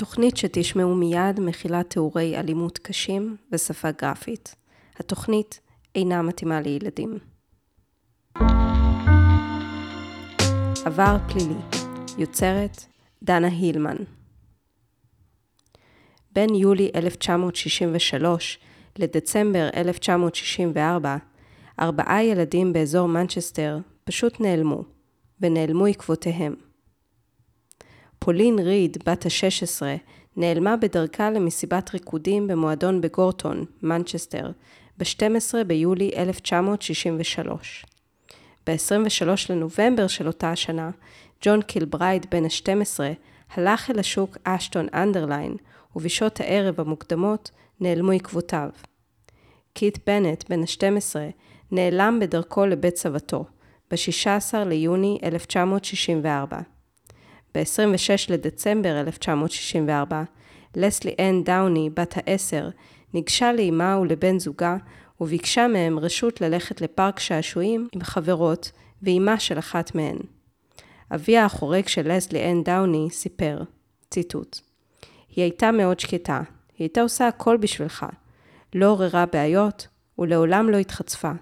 התוכנית שתשמעו מיד מכילה תיאורי אלימות קשים ושפה גרפית. התוכנית אינה מתאימה לילדים. עבר פלילי, יוצרת דנה הילמן. בין יולי 1963 לדצמבר 1964, ארבעה ילדים באזור מנצ'סטר פשוט נעלמו, ונעלמו עקבותיהם. פולין ריד, בת ה-16, נעלמה בדרכה למסיבת ריקודים במועדון בגורטון, מנצ'סטר, ב-12 ביולי 1963. ב-23 לנובמבר של אותה השנה, ג'ון קילברייד בן ה-12 הלך אל השוק אשטון אנדרליין, ובשעות הערב המוקדמות נעלמו עקבותיו. קיט בנט בן ה-12 נעלם בדרכו לבית סבתו, ב-16 ליוני 1964. ב-26 לדצמבר 1964, לסלי אן דאוני, בת העשר, ניגשה לאמה ולבן זוגה וביקשה מהם רשות ללכת לפארק שעשועים עם חברות ואימה של אחת מהן. אביה החורג של לסלי אן דאוני סיפר, ציטוט: היא הייתה מאוד שקטה, היא הייתה עושה הכל בשבילך. לא עוררה בעיות ולעולם לא התחצפה.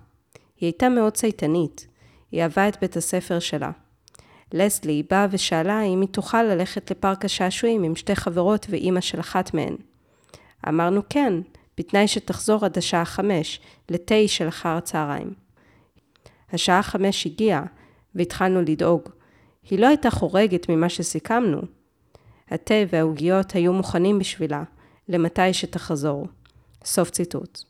היא הייתה מאוד צייתנית, היא אהבה את בית הספר שלה. לסלי באה ושאלה אם היא תוכל ללכת לפארק השעשועים עם שתי חברות ואימא של אחת מהן. אמרנו כן, בתנאי שתחזור עד השעה חמש, לתה של אחר הצהריים. השעה חמש הגיעה, והתחלנו לדאוג. היא לא הייתה חורגת ממה שסיכמנו. התה והעוגיות היו מוכנים בשבילה, למתי שתחזור. סוף ציטוט.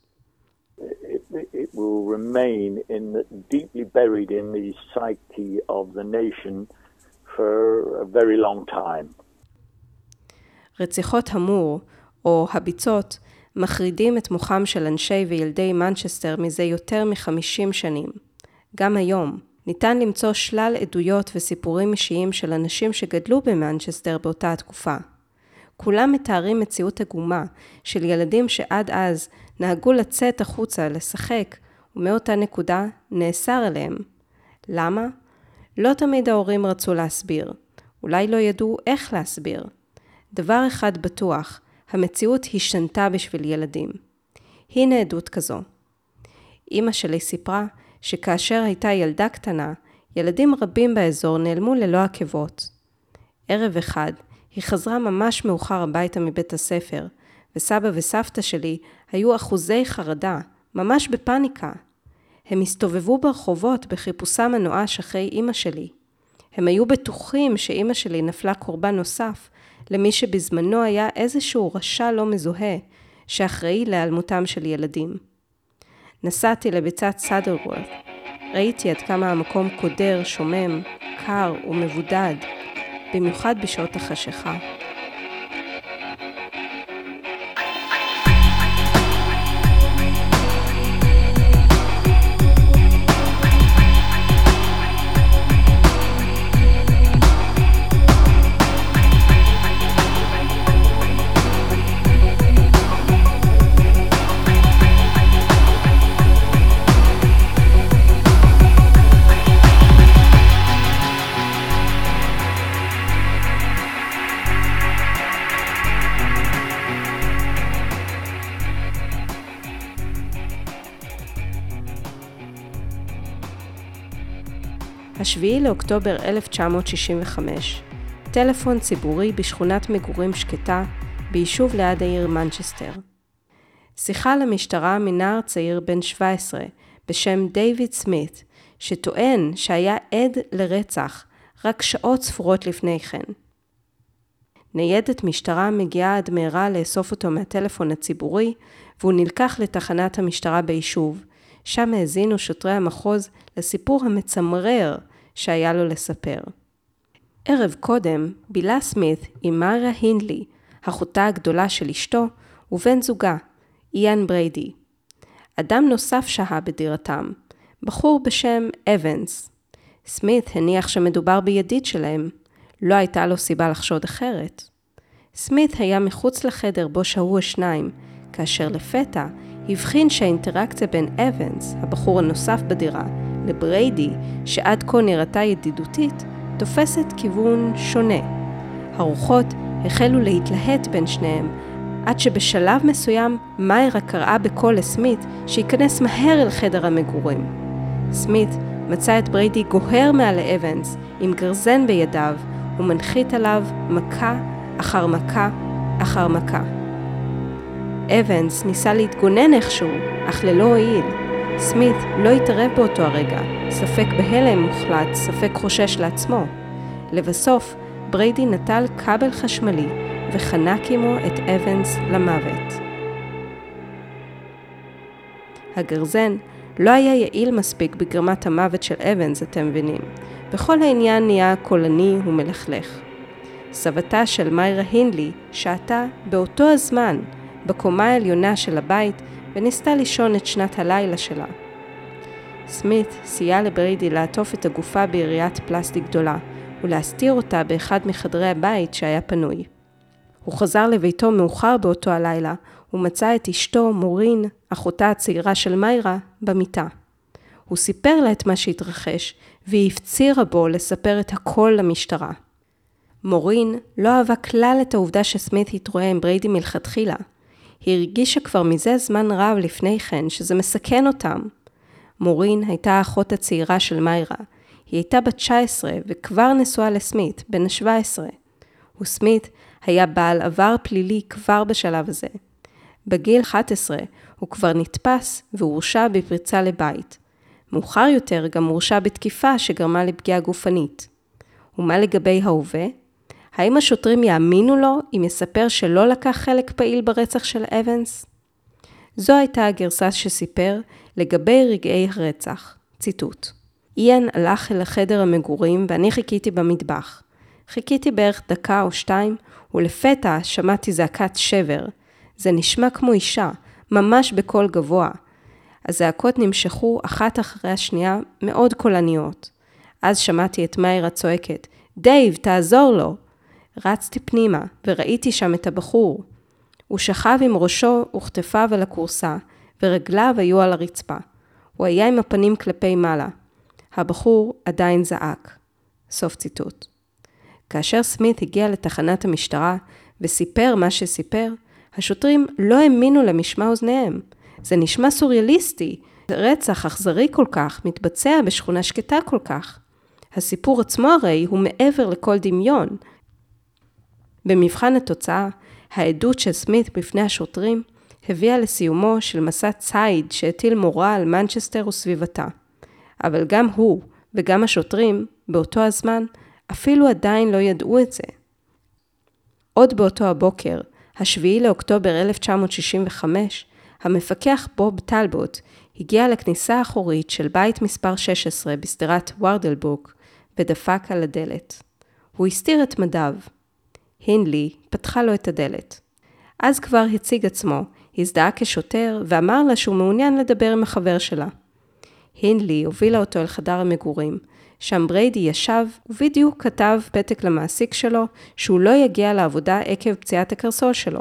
Will remain in the, deeply buried in the psyche of the nation for a very long time. רציחות המור, או הביצות, מחרידים את מוחם של אנשי וילדי מנצ'סטר מזה יותר מחמישים שנים. גם היום, ניתן למצוא שלל עדויות וסיפורים אישיים של אנשים שגדלו במנצ'סטר באותה התקופה. כולם מתארים מציאות עגומה של ילדים שעד אז נהגו לצאת החוצה לשחק, ומאותה נקודה נאסר עליהם. למה? לא תמיד ההורים רצו להסביר. אולי לא ידעו איך להסביר. דבר אחד בטוח, המציאות השתנתה בשביל ילדים. הנה עדות כזו. אמא שלי סיפרה שכאשר הייתה ילדה קטנה, ילדים רבים באזור נעלמו ללא עקבות. ערב אחד, היא חזרה ממש מאוחר הביתה מבית הספר, וסבא וסבתא שלי היו אחוזי חרדה, ממש בפאניקה. הם הסתובבו ברחובות בחיפושם הנואש אחרי אמא שלי. הם היו בטוחים שאמא שלי נפלה קורבן נוסף למי שבזמנו היה איזשהו רשע לא מזוהה שאחראי להיעלמותם של ילדים. נסעתי לביצת סאדלוורת. ראיתי עד כמה המקום קודר, שומם, קר ומבודד, במיוחד בשעות החשיכה. השביעי לאוקטובר 1965, טלפון ציבורי בשכונת מגורים שקטה ביישוב ליד העיר מנצ'סטר. שיחה למשטרה מנער צעיר בן 17 בשם דייוויד סמית, שטוען שהיה עד לרצח רק שעות ספורות לפני כן. ניידת משטרה מגיעה עד מהרה לאסוף אותו מהטלפון הציבורי, והוא נלקח לתחנת המשטרה ביישוב, שם האזינו שוטרי המחוז לסיפור המצמרר שהיה לו לספר. ערב קודם בילה סמית עם מריה הינדלי, אחותה הגדולה של אשתו, ובן זוגה, איאן בריידי. אדם נוסף שהה בדירתם, בחור בשם אבנס. סמית הניח שמדובר בידיד שלהם, לא הייתה לו סיבה לחשוד אחרת. סמית היה מחוץ לחדר בו שהו השניים, כאשר לפתע הבחין שהאינטראקציה בין אבנס, הבחור הנוסף בדירה, לבריידי, שעד כה נראתה ידידותית, תופסת כיוון שונה. הרוחות החלו להתלהט בין שניהם, עד שבשלב מסוים מיירה קראה בקול לסמית שייכנס מהר אל חדר המגורים. סמית מצא את בריידי גוהר מעל לאבנס עם גרזן בידיו ומנחית עליו מכה אחר מכה אחר מכה. אבנס ניסה להתגונן איכשהו, אך ללא הועיל. סמית לא התערב באותו הרגע, ספק בהלם מוחלט, ספק חושש לעצמו. לבסוף, בריידי נטל כבל חשמלי וחנק עמו את אבנס למוות. הגרזן לא היה יעיל מספיק בגרמת המוות של אבנס, אתם מבינים. וכל העניין נהיה קולני ומלכלך. סבתה של מיירה הינדלי שעתה באותו הזמן בקומה העליונה של הבית וניסתה לישון את שנת הלילה שלה. סמית סייע לבריידי לעטוף את הגופה ביריית פלסטיק גדולה ולהסתיר אותה באחד מחדרי הבית שהיה פנוי. הוא חזר לביתו מאוחר באותו הלילה ומצא את אשתו, מורין, אחותה הצעירה של מיירה, במיטה. הוא סיפר לה את מה שהתרחש, והיא הפצירה בו לספר את הכל למשטרה. מורין לא אהבה כלל את העובדה שסמית התרועה עם בריידי מלכתחילה. היא הרגישה כבר מזה זמן רב לפני כן שזה מסכן אותם. מורין הייתה האחות הצעירה של מיירה. היא הייתה בת 19 וכבר נשואה לסמית, בן ה-17. וסמית היה בעל עבר פלילי כבר בשלב הזה. בגיל 11 הוא כבר נתפס והורשע בפריצה לבית. מאוחר יותר גם הורשע בתקיפה שגרמה לפגיעה גופנית. ומה לגבי ההווה? האם השוטרים יאמינו לו אם יספר שלא לקח חלק פעיל ברצח של אבנס? זו הייתה הגרסה שסיפר לגבי רגעי הרצח. ציטוט: איאן הלך אל החדר המגורים ואני חיכיתי במטבח. חיכיתי בערך דקה או שתיים, ולפתע שמעתי זעקת שבר. זה נשמע כמו אישה, ממש בקול גבוה. הזעקות נמשכו אחת אחרי השנייה מאוד קולניות. אז שמעתי את מאירה צועקת, דייב, תעזור לו! רצתי פנימה, וראיתי שם את הבחור. הוא שכב עם ראשו וכתפיו על הכורסה, ורגליו היו על הרצפה. הוא היה עם הפנים כלפי מעלה. הבחור עדיין זעק. סוף ציטוט. כאשר סמית הגיע לתחנת המשטרה וסיפר מה שסיפר, השוטרים לא האמינו למשמע אוזניהם. זה נשמע סוריאליסטי, רצח אכזרי כל כך מתבצע בשכונה שקטה כל כך. הסיפור עצמו הרי הוא מעבר לכל דמיון. במבחן התוצאה, העדות של סמית בפני השוטרים הביאה לסיומו של מסע ציד שהטיל מורא על מנצ'סטר וסביבתה. אבל גם הוא וגם השוטרים, באותו הזמן, אפילו עדיין לא ידעו את זה. עוד באותו הבוקר, השביעי לאוקטובר 1965, המפקח בוב טלבוט הגיע לכניסה האחורית של בית מספר 16 בשדרת וורדלבוק ודפק על הדלת. הוא הסתיר את מדיו. הינלי פתחה לו את הדלת. אז כבר הציג עצמו, הזדהה כשוטר ואמר לה שהוא מעוניין לדבר עם החבר שלה. הינדלי הובילה אותו אל חדר המגורים, שם בריידי ישב ובדיוק כתב פתק למעסיק שלו שהוא לא יגיע לעבודה עקב פציעת הקרסול שלו.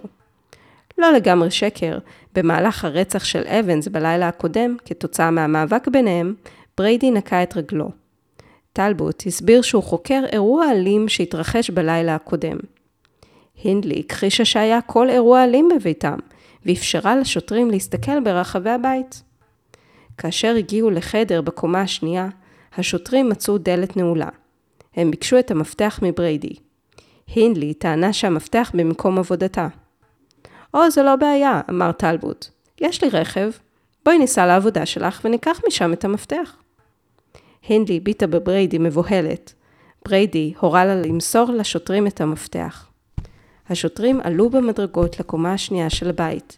לא לגמרי שקר, במהלך הרצח של אבנס בלילה הקודם, כתוצאה מהמאבק ביניהם, בריידי נקע את רגלו. טלבוט הסביר שהוא חוקר אירוע אלים שהתרחש בלילה הקודם. הינדלי הכחישה שהיה כל אירוע אלים בביתם, ואפשרה לשוטרים להסתכל ברחבי הבית. כאשר הגיעו לחדר בקומה השנייה, השוטרים מצאו דלת נעולה. הם ביקשו את המפתח מבריידי. הינדלי טענה שהמפתח במקום עבודתה. או, זו לא בעיה, אמר טלבוט. יש לי רכב, בואי ניסע לעבודה שלך וניקח משם את המפתח. הינדלי הביטה בבריידי מבוהלת. בריידי הורה לה למסור לשוטרים את המפתח. השוטרים עלו במדרגות לקומה השנייה של הבית.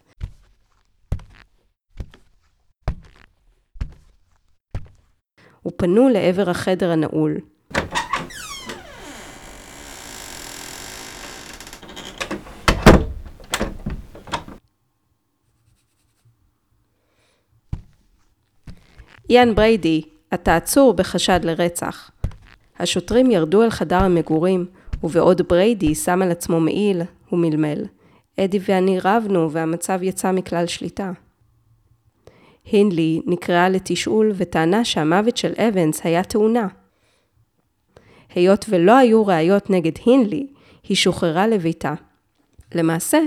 ופנו לעבר החדר הנעול. איאן בריידי, אתה עצור בחשד לרצח. השוטרים ירדו אל חדר המגורים, ובעוד בריידי שם על עצמו מעיל, הוא מלמל. אדי ואני רבנו והמצב יצא מכלל שליטה. הינדלי נקראה לתשאול וטענה שהמוות של אבנס היה תאונה. היות ולא היו ראיות נגד הינדלי, היא שוחררה לביתה. למעשה,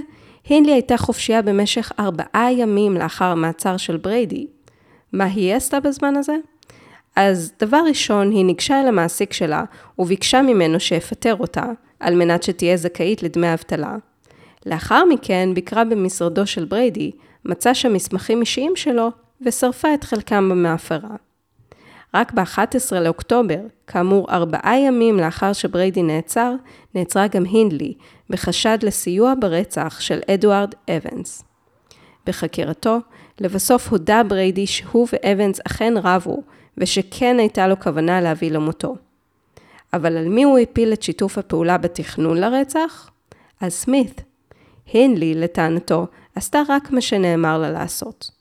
הינדלי הייתה חופשייה במשך ארבעה ימים לאחר המעצר של בריידי. מה היא עשתה בזמן הזה? אז דבר ראשון, היא ניגשה אל המעסיק שלה וביקשה ממנו שיפטר אותה, על מנת שתהיה זכאית לדמי אבטלה. לאחר מכן ביקרה במשרדו של בריידי, מצאה שם מסמכים אישיים שלו ושרפה את חלקם במאפרה. רק ב-11 לאוקטובר, כאמור ארבעה ימים לאחר שבריידי נעצר, נעצרה גם הינדלי, בחשד לסיוע ברצח של אדוארד אבנס. בחקירתו, לבסוף הודה בריידי שהוא ואבנס אכן רבו, ושכן הייתה לו כוונה להביא למותו. אבל על מי הוא הפיל את שיתוף הפעולה בתכנון לרצח? על סמית. הינדלי, לטענתו, עשתה רק מה שנאמר לה לעשות.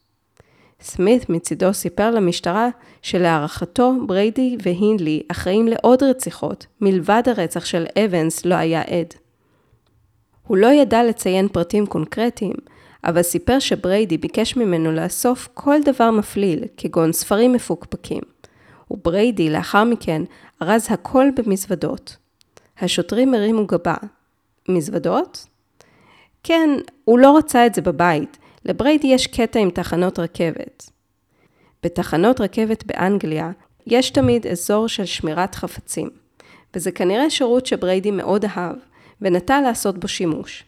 סמית מצידו סיפר למשטרה שלהערכתו בריידי והינדלי אחראים לעוד רציחות, מלבד הרצח של אבנס לו היה עד. הוא לא ידע לציין פרטים קונקרטיים, אבל סיפר שבריידי ביקש ממנו לאסוף כל דבר מפליל, כגון ספרים מפוקפקים. ובריידי לאחר מכן ארז הכל במזוודות. השוטרים הרימו גבה. מזוודות? כן, הוא לא רצה את זה בבית, לבריידי יש קטע עם תחנות רכבת. בתחנות רכבת באנגליה יש תמיד אזור של שמירת חפצים, וזה כנראה שירות שבריידי מאוד אהב, ונטה לעשות בו שימוש.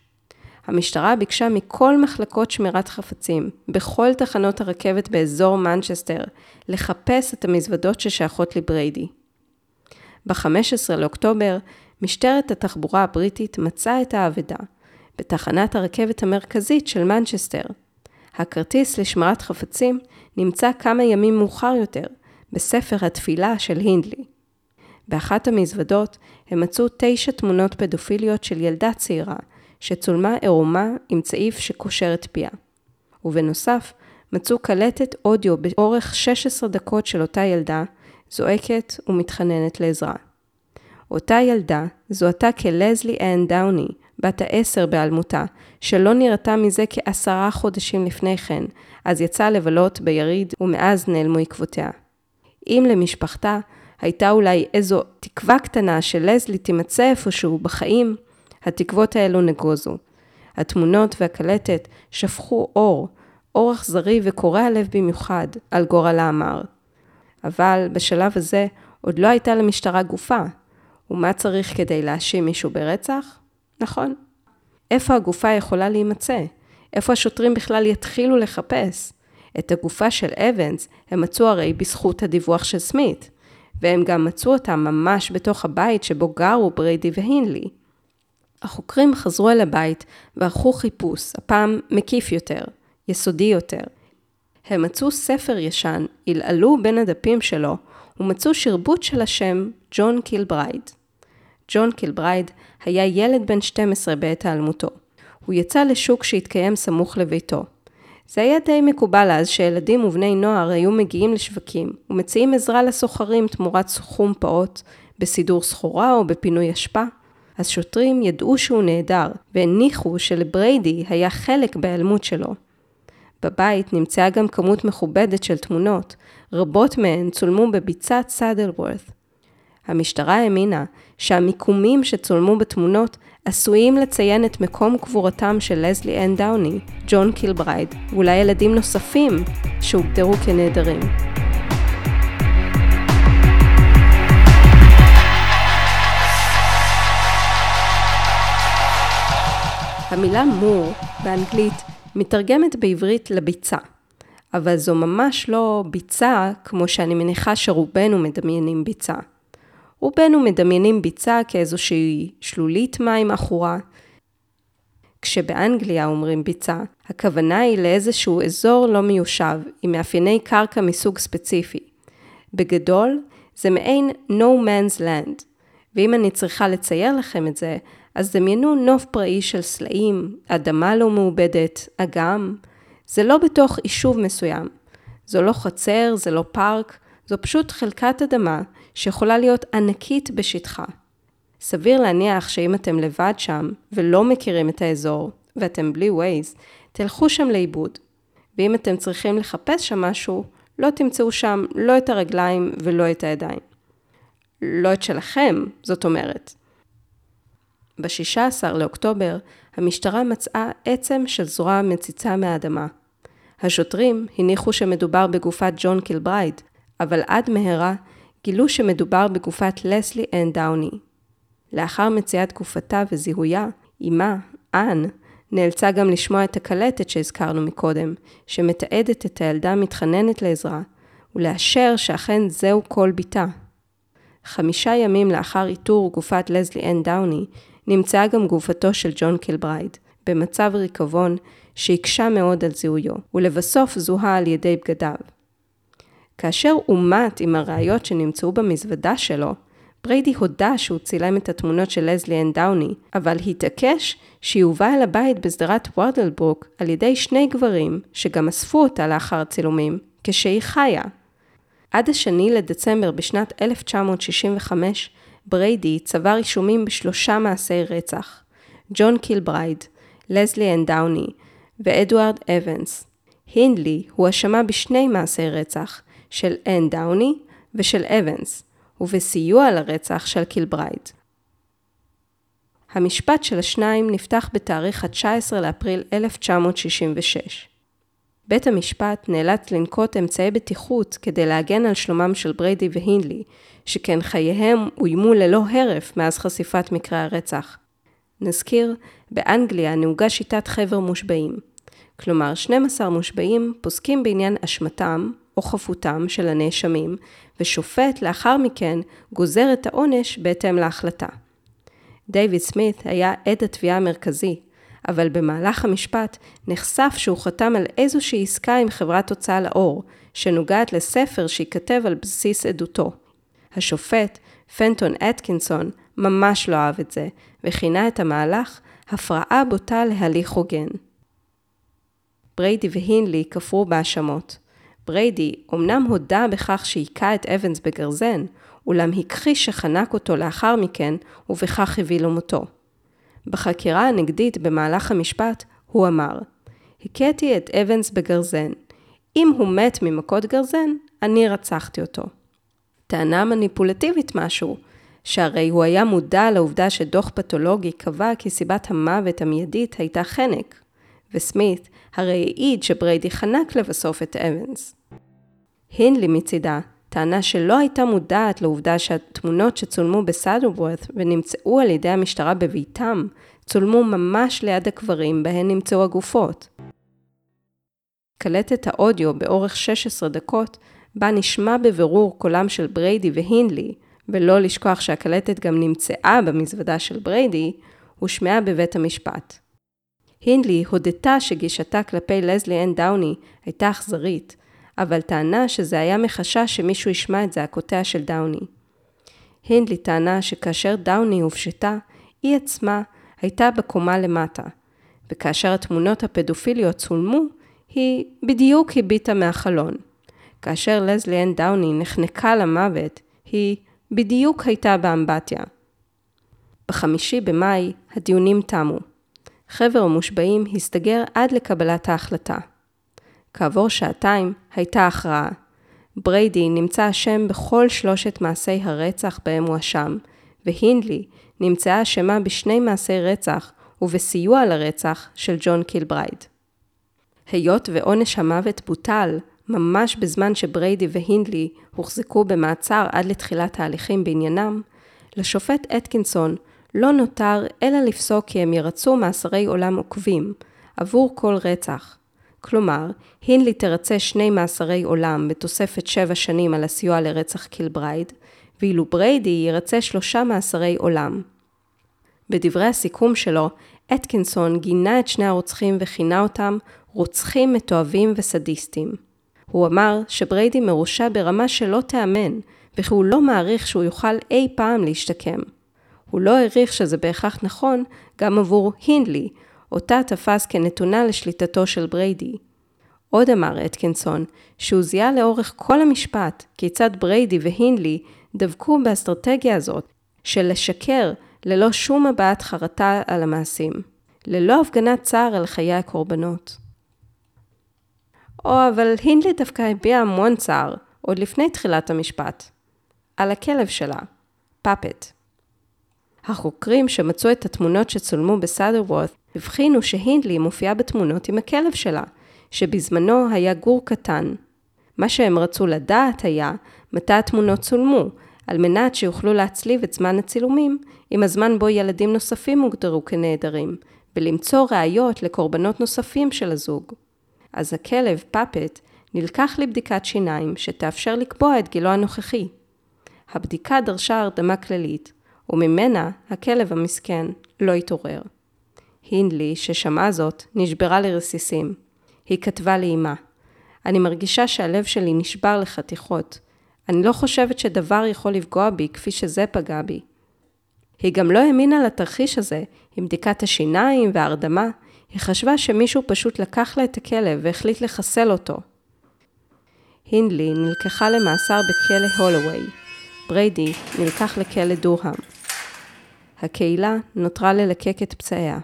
המשטרה ביקשה מכל מחלקות שמירת חפצים, בכל תחנות הרכבת באזור מנצ'סטר, לחפש את המזוודות ששייכות לבריידי. ב-15 לאוקטובר, משטרת התחבורה הבריטית מצאה את האבדה, בתחנת הרכבת המרכזית של מנצ'סטר. הכרטיס לשמירת חפצים נמצא כמה ימים מאוחר יותר, בספר התפילה של הינדלי. באחת המזוודות הם מצאו תשע תמונות פדופיליות של ילדה צעירה, שצולמה עירומה עם צעיף שקושר את פיה. ובנוסף, מצאו קלטת אודיו באורך 16 דקות של אותה ילדה, זועקת ומתחננת לעזרה. אותה ילדה זוהתה כלזלי אנד דאוני, בת העשר בהיעלמותה, שלא נראתה מזה כעשרה חודשים לפני כן, אז יצאה לבלות ביריד ומאז נעלמו עקבותיה. אם למשפחתה הייתה אולי איזו תקווה קטנה שלזלי תימצא איפשהו בחיים, התקוות האלו נגוזו. התמונות והקלטת שפכו אור, אור אכזרי וקורע לב במיוחד, על גורלה המר. אבל בשלב הזה עוד לא הייתה למשטרה גופה. ומה צריך כדי להאשים מישהו ברצח? נכון. איפה הגופה יכולה להימצא? איפה השוטרים בכלל יתחילו לחפש? את הגופה של אבנס הם מצאו הרי בזכות הדיווח של סמית, והם גם מצאו אותה ממש בתוך הבית שבו גרו בריידי והינדלי. החוקרים חזרו אל הבית וערכו חיפוש, הפעם מקיף יותר, יסודי יותר. הם מצאו ספר ישן, עלעלו בין הדפים שלו, ומצאו שרבוט של השם ג'ון קילברייד. ג'ון קילברייד היה ילד בן 12 בעת העלמותו. הוא יצא לשוק שהתקיים סמוך לביתו. זה היה די מקובל אז שילדים ובני נוער היו מגיעים לשווקים ומציעים עזרה לסוחרים תמורת סכום פעוט בסידור סחורה או בפינוי אשפה. השוטרים ידעו שהוא נעדר והניחו שלבריידי היה חלק בהיעלמות שלו. בבית נמצאה גם כמות מכובדת של תמונות, רבות מהן צולמו בביצת סאדלוורת. המשטרה האמינה שהמיקומים שצולמו בתמונות עשויים לציין את מקום קבורתם של לזלי אן דאוני, ג'ון קילברייד, ואולי ילדים נוספים שהוגדרו כנעדרים. המילה moor באנגלית מתרגמת בעברית לביצה, אבל זו ממש לא ביצה כמו שאני מניחה שרובנו מדמיינים ביצה. רובנו מדמיינים ביצה כאיזושהי שלולית מים עכורה. כשבאנגליה אומרים ביצה, הכוונה היא לאיזשהו אזור לא מיושב, עם מאפייני קרקע מסוג ספציפי. בגדול, זה מעין no man's land, ואם אני צריכה לצייר לכם את זה, אז דמיינו נוף פראי של סלעים, אדמה לא מעובדת, אגם. זה לא בתוך יישוב מסוים. זו לא חצר, זה לא פארק, זו פשוט חלקת אדמה שיכולה להיות ענקית בשטחה. סביר להניח שאם אתם לבד שם ולא מכירים את האזור, ואתם בלי ווייז, תלכו שם לאיבוד. ואם אתם צריכים לחפש שם משהו, לא תמצאו שם לא את הרגליים ולא את הידיים. לא את שלכם, זאת אומרת. ב-16 לאוקטובר, המשטרה מצאה עצם של זרוע מציצה מהאדמה. השוטרים הניחו שמדובר בגופת ג'ון קילברייד, אבל עד מהרה גילו שמדובר בגופת לסלי אן דאוני. לאחר מציאת גופתה וזיהויה, אמה, אן, נאלצה גם לשמוע את הקלטת שהזכרנו מקודם, שמתעדת את הילדה מתחננת לעזרה, ולאשר שאכן זהו קול בתה. חמישה ימים לאחר איתור גופת לזלי אן דאוני, נמצאה גם גופתו של ג'ון קילברייד, במצב ריקבון שהקשה מאוד על זיהויו, ולבסוף זוהה על ידי בגדיו. כאשר אומת עם הראיות שנמצאו במזוודה שלו, בריידי הודה שהוא צילם את התמונות של לזלי אן דאוני, אבל התעקש שהיא הובאה אל הבית בשדרת וורדל ברוק על ידי שני גברים, שגם אספו אותה לאחר הצילומים, כשהיא חיה. עד השני לדצמבר בשנת 1965, בריידי צבר אישומים בשלושה מעשי רצח. ג'ון קילברייד, לזלי אן דאוני ואדוארד אבנס. הינדלי הואשמה בשני מעשי רצח, של אן דאוני ושל אבנס, ובסיוע לרצח של קילברייד. המשפט של השניים נפתח בתאריך ה-19 לאפריל 1966. בית המשפט נאלץ לנקוט אמצעי בטיחות כדי להגן על שלומם של בריידי והינדלי, שכן חייהם אוימו ללא הרף מאז חשיפת מקרי הרצח. נזכיר, באנגליה נהוגה שיטת חבר מושבעים. כלומר, 12 מושבעים פוסקים בעניין אשמתם או חפותם של הנאשמים, ושופט לאחר מכן גוזר את העונש בהתאם להחלטה. דייוויד סמית היה עד התביעה המרכזי, אבל במהלך המשפט נחשף שהוא חתם על איזושהי עסקה עם חברת הוצאה לאור, שנוגעת לספר שייכתב על בסיס עדותו. השופט, פנטון אטקינסון, ממש לא אהב את זה, וכינה את המהלך הפרעה בוטה להליך הוגן. בריידי והינדלי כפרו בהאשמות. בריידי אמנם הודה בכך שהיכה את אבנס בגרזן, אולם הכחיש שחנק אותו לאחר מכן, ובכך הביא למותו. בחקירה הנגדית במהלך המשפט, הוא אמר, הכיתי את אבנס בגרזן. אם הוא מת ממכות גרזן, אני רצחתי אותו. טענה מניפולטיבית משהו, שהרי הוא היה מודע לעובדה שדוח פתולוגי קבע כי סיבת המוות המיידית הייתה חנק, וסמית הרי העיד שבריידי חנק לבסוף את אבנס. הינלי מצידה טענה שלא הייתה מודעת לעובדה שהתמונות שצולמו בסאדלוורת ונמצאו על ידי המשטרה בביתם, צולמו ממש ליד הקברים בהן נמצאו הגופות. קלטת האודיו באורך 16 דקות, בה נשמע בבירור קולם של בריידי והינדלי, ולא לשכוח שהקלטת גם נמצאה במזוודה של בריידי, הושמעה בבית המשפט. הינדלי הודתה שגישתה כלפי לזלי אן דאוני הייתה אכזרית, אבל טענה שזה היה מחשש שמישהו ישמע את זעקותיה של דאוני. הינדלי טענה שכאשר דאוני הופשטה, היא עצמה הייתה בקומה למטה, וכאשר התמונות הפדופיליות צולמו, היא בדיוק הביטה מהחלון. כאשר לזלי אנד דאוני נחנקה למוות, היא בדיוק הייתה באמבטיה. בחמישי במאי הדיונים תמו. חבר המושבעים הסתגר עד לקבלת ההחלטה. כעבור שעתיים הייתה הכרעה. בריידי נמצא אשם בכל שלושת מעשי הרצח בהם הואשם, והינדלי נמצאה אשמה בשני מעשי רצח ובסיוע לרצח של ג'ון קילברייד. היות ועונש המוות בוטל, ממש בזמן שבריידי והינדלי הוחזקו במעצר עד לתחילת ההליכים בעניינם, לשופט אתקינסון לא נותר אלא לפסוק כי הם ירצו מאסרי עולם עוקבים עבור כל רצח, כלומר, הינדלי תרצה שני מאסרי עולם בתוספת שבע שנים על הסיוע לרצח קילברייד, ואילו בריידי ירצה שלושה מאסרי עולם. בדברי הסיכום שלו, אתקינסון גינה את שני הרוצחים וכינה אותם רוצחים מתועבים וסדיסטים. הוא אמר שבריידי מרושע ברמה שלא תיאמן, וכי הוא לא מעריך שהוא יוכל אי פעם להשתקם. הוא לא העריך שזה בהכרח נכון גם עבור הינדלי, אותה תפס כנתונה לשליטתו של בריידי. עוד אמר אתקינסון, שהוא זיהה לאורך כל המשפט כיצד בריידי והינדלי דבקו באסטרטגיה הזאת של לשקר ללא שום הבעת חרטה על המעשים, ללא הפגנת צער על חיי הקורבנות. או אבל הינדלי דווקא הביע המון צער, עוד לפני תחילת המשפט. על הכלב שלה, פאפט. החוקרים שמצאו את התמונות שצולמו בסאדרוורת הבחינו שהינדלי מופיעה בתמונות עם הכלב שלה, שבזמנו היה גור קטן. מה שהם רצו לדעת היה מתי התמונות צולמו, על מנת שיוכלו להצליב את זמן הצילומים עם הזמן בו ילדים נוספים הוגדרו כנעדרים, ולמצוא ראיות לקורבנות נוספים של הזוג. אז הכלב, פאפט, נלקח לבדיקת שיניים שתאפשר לקבוע את גילו הנוכחי. הבדיקה דרשה הרדמה כללית, וממנה הכלב המסכן לא התעורר. הינדלי, ששמעה זאת, נשברה לרסיסים. היא כתבה לאמה, אני מרגישה שהלב שלי נשבר לחתיכות. אני לא חושבת שדבר יכול לפגוע בי כפי שזה פגע בי. היא גם לא האמינה לתרחיש הזה, עם בדיקת השיניים וההרדמה. היא חשבה שמישהו פשוט לקח לה את הכלב והחליט לחסל אותו. הינדלי נלקחה למאסר בכלא הולווי. בריידי נלקח לכלא דורהם. הקהילה נותרה ללקק את פצעיה.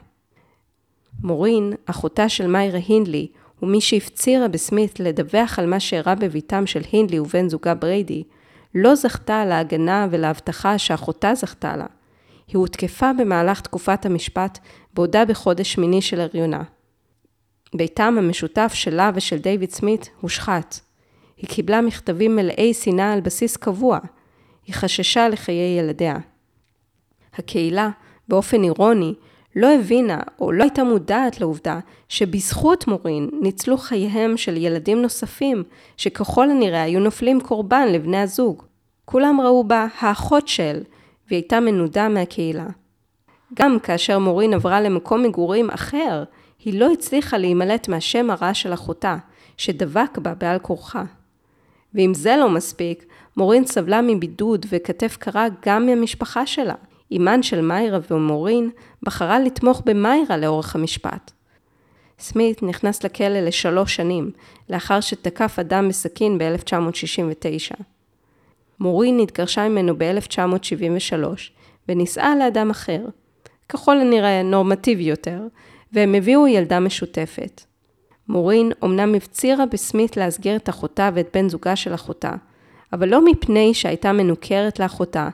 מורין, אחותה של מיירה הינדלי, ומי שהפצירה בסמית לדווח על מה שאירע בביתם של הינדלי ובן זוגה בריידי, לא זכתה להגנה ולהבטחה שאחותה זכתה לה. היא הותקפה במהלך תקופת המשפט בעודה בחודש שמיני של הריונה. ביתם המשותף שלה ושל דיוויד סמית הושחת. היא קיבלה מכתבים מלאי שנאה על בסיס קבוע. היא חששה לחיי ילדיה. הקהילה, באופן אירוני, לא הבינה או לא הייתה מודעת לעובדה שבזכות מורין ניצלו חייהם של ילדים נוספים שככל הנראה היו נופלים קורבן לבני הזוג. כולם ראו בה האחות של, והיא הייתה מנודה מהקהילה. גם כאשר מורין עברה למקום מגורים אחר, היא לא הצליחה להימלט מהשם הרע של אחותה, שדבק בה בעל כורחה. ואם זה לא מספיק, מורין סבלה מבידוד וכתף קרה גם מהמשפחה שלה. אימן של מיירה ומורין בחרה לתמוך במיירה לאורך המשפט. סמית נכנס לכלא לשלוש שנים, לאחר שתקף אדם בסכין ב-1969. מורין התגרשה ממנו ב-1973, ונישאה לאדם אחר, ככל הנראה נורמטיבי יותר, והם הביאו ילדה משותפת. מורין אמנם הפצירה בסמית להסגיר את אחותה ואת בן זוגה של אחותה, אבל לא מפני שהייתה מנוכרת לאחותה,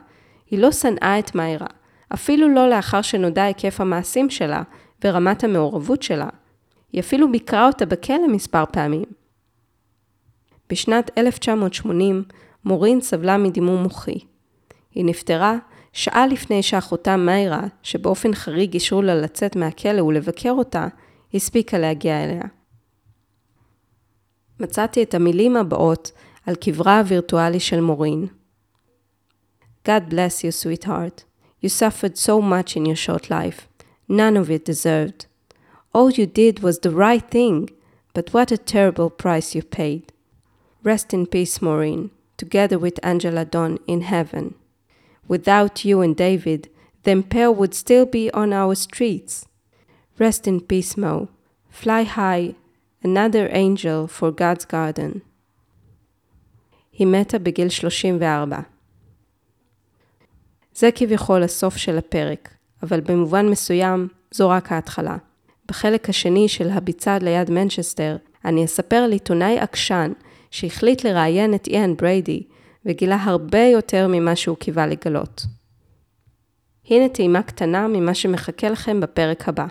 היא לא שנאה את מיירה, אפילו לא לאחר שנודע היקף המעשים שלה ורמת המעורבות שלה. היא אפילו ביקרה אותה בכלא מספר פעמים. בשנת 1980 מורין סבלה מדימום מוחי. היא נפטרה שעה לפני שאחותה מיירה, שבאופן חריג אישרו לה לצאת מהכלא ולבקר אותה, הספיקה להגיע אליה. מצאתי את המילים הבאות על קברה הווירטואלי של מורין. God bless you, sweetheart. You suffered so much in your short life. None of it deserved. All you did was the right thing, but what a terrible price you paid. Rest in peace, Maureen, together with Angela Don in heaven. Without you and David, the pair would still be on our streets. Rest in peace, Mo. Fly high, another angel for God's garden. היא מתה בגיל 34. זה כביכול הסוף של הפרק, אבל במובן מסוים זו רק ההתחלה. בחלק השני של הביצה ליד מנצ'סטר, אני אספר על עיתונאי עקשן שהחליט לראיין את איאן בריידי, וגילה הרבה יותר ממה שהוא קיווה לגלות. הנה טעימה קטנה ממה שמחכה לכם בפרק הבא.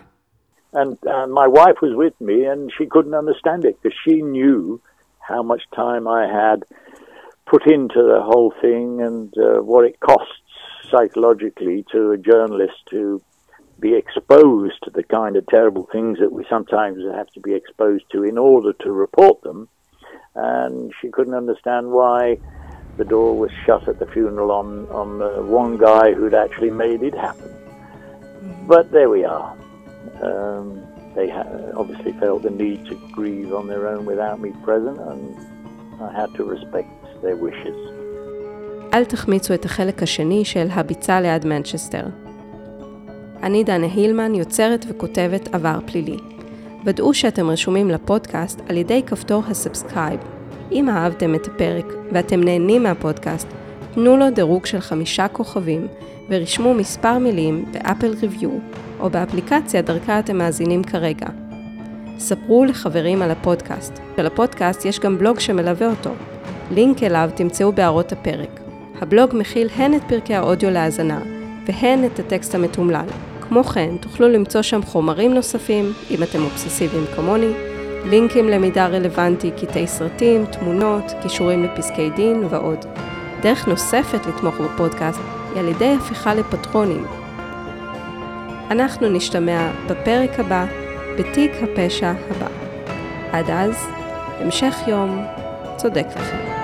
And uh, my wife was with me and she couldn't understand it because she knew how much time I had put into the whole thing and uh, what it costs psychologically to a journalist to be exposed to the kind of terrible things that we sometimes have to be exposed to in order to report them. And she couldn't understand why the door was shut at the funeral on, on the one guy who'd actually made it happen. But there we are. Um, they ha- obviously felt the need to grieve on their own without me present, and I had to respect their wishes. אל תחמיצו את החלק השני של הביצה ליד מנצ'סטר. אני דנה הילמן, יוצרת וכותבת עבר פלילי. ודאו שאתם רשומים לפודקאסט על ידי כפתור ה subscribe. אם אהבתם את הפרק ואתם נהנים מהפודקאסט, תנו לו דירוג של חמישה כוכבים ורשמו מספר מילים ב Apple Review או באפליקציה דרכה אתם מאזינים כרגע. ספרו לחברים על הפודקאסט. ולפודקאסט יש גם בלוג שמלווה אותו. לינק אליו תמצאו בהערות הפרק. הבלוג מכיל הן את פרקי האודיו להאזנה, והן את הטקסט המתומלל. כמו כן, תוכלו למצוא שם חומרים נוספים, אם אתם אובססיביים כמוני, לינקים למידע רלוונטי, קטעי סרטים, תמונות, קישורים לפסקי דין ועוד. דרך נוספת לתמוך בפודקאסט היא על ידי הפיכה לפטרונים. אנחנו נשתמע בפרק הבא, בתיק הפשע הבא. עד אז, המשך יום צודק לכם.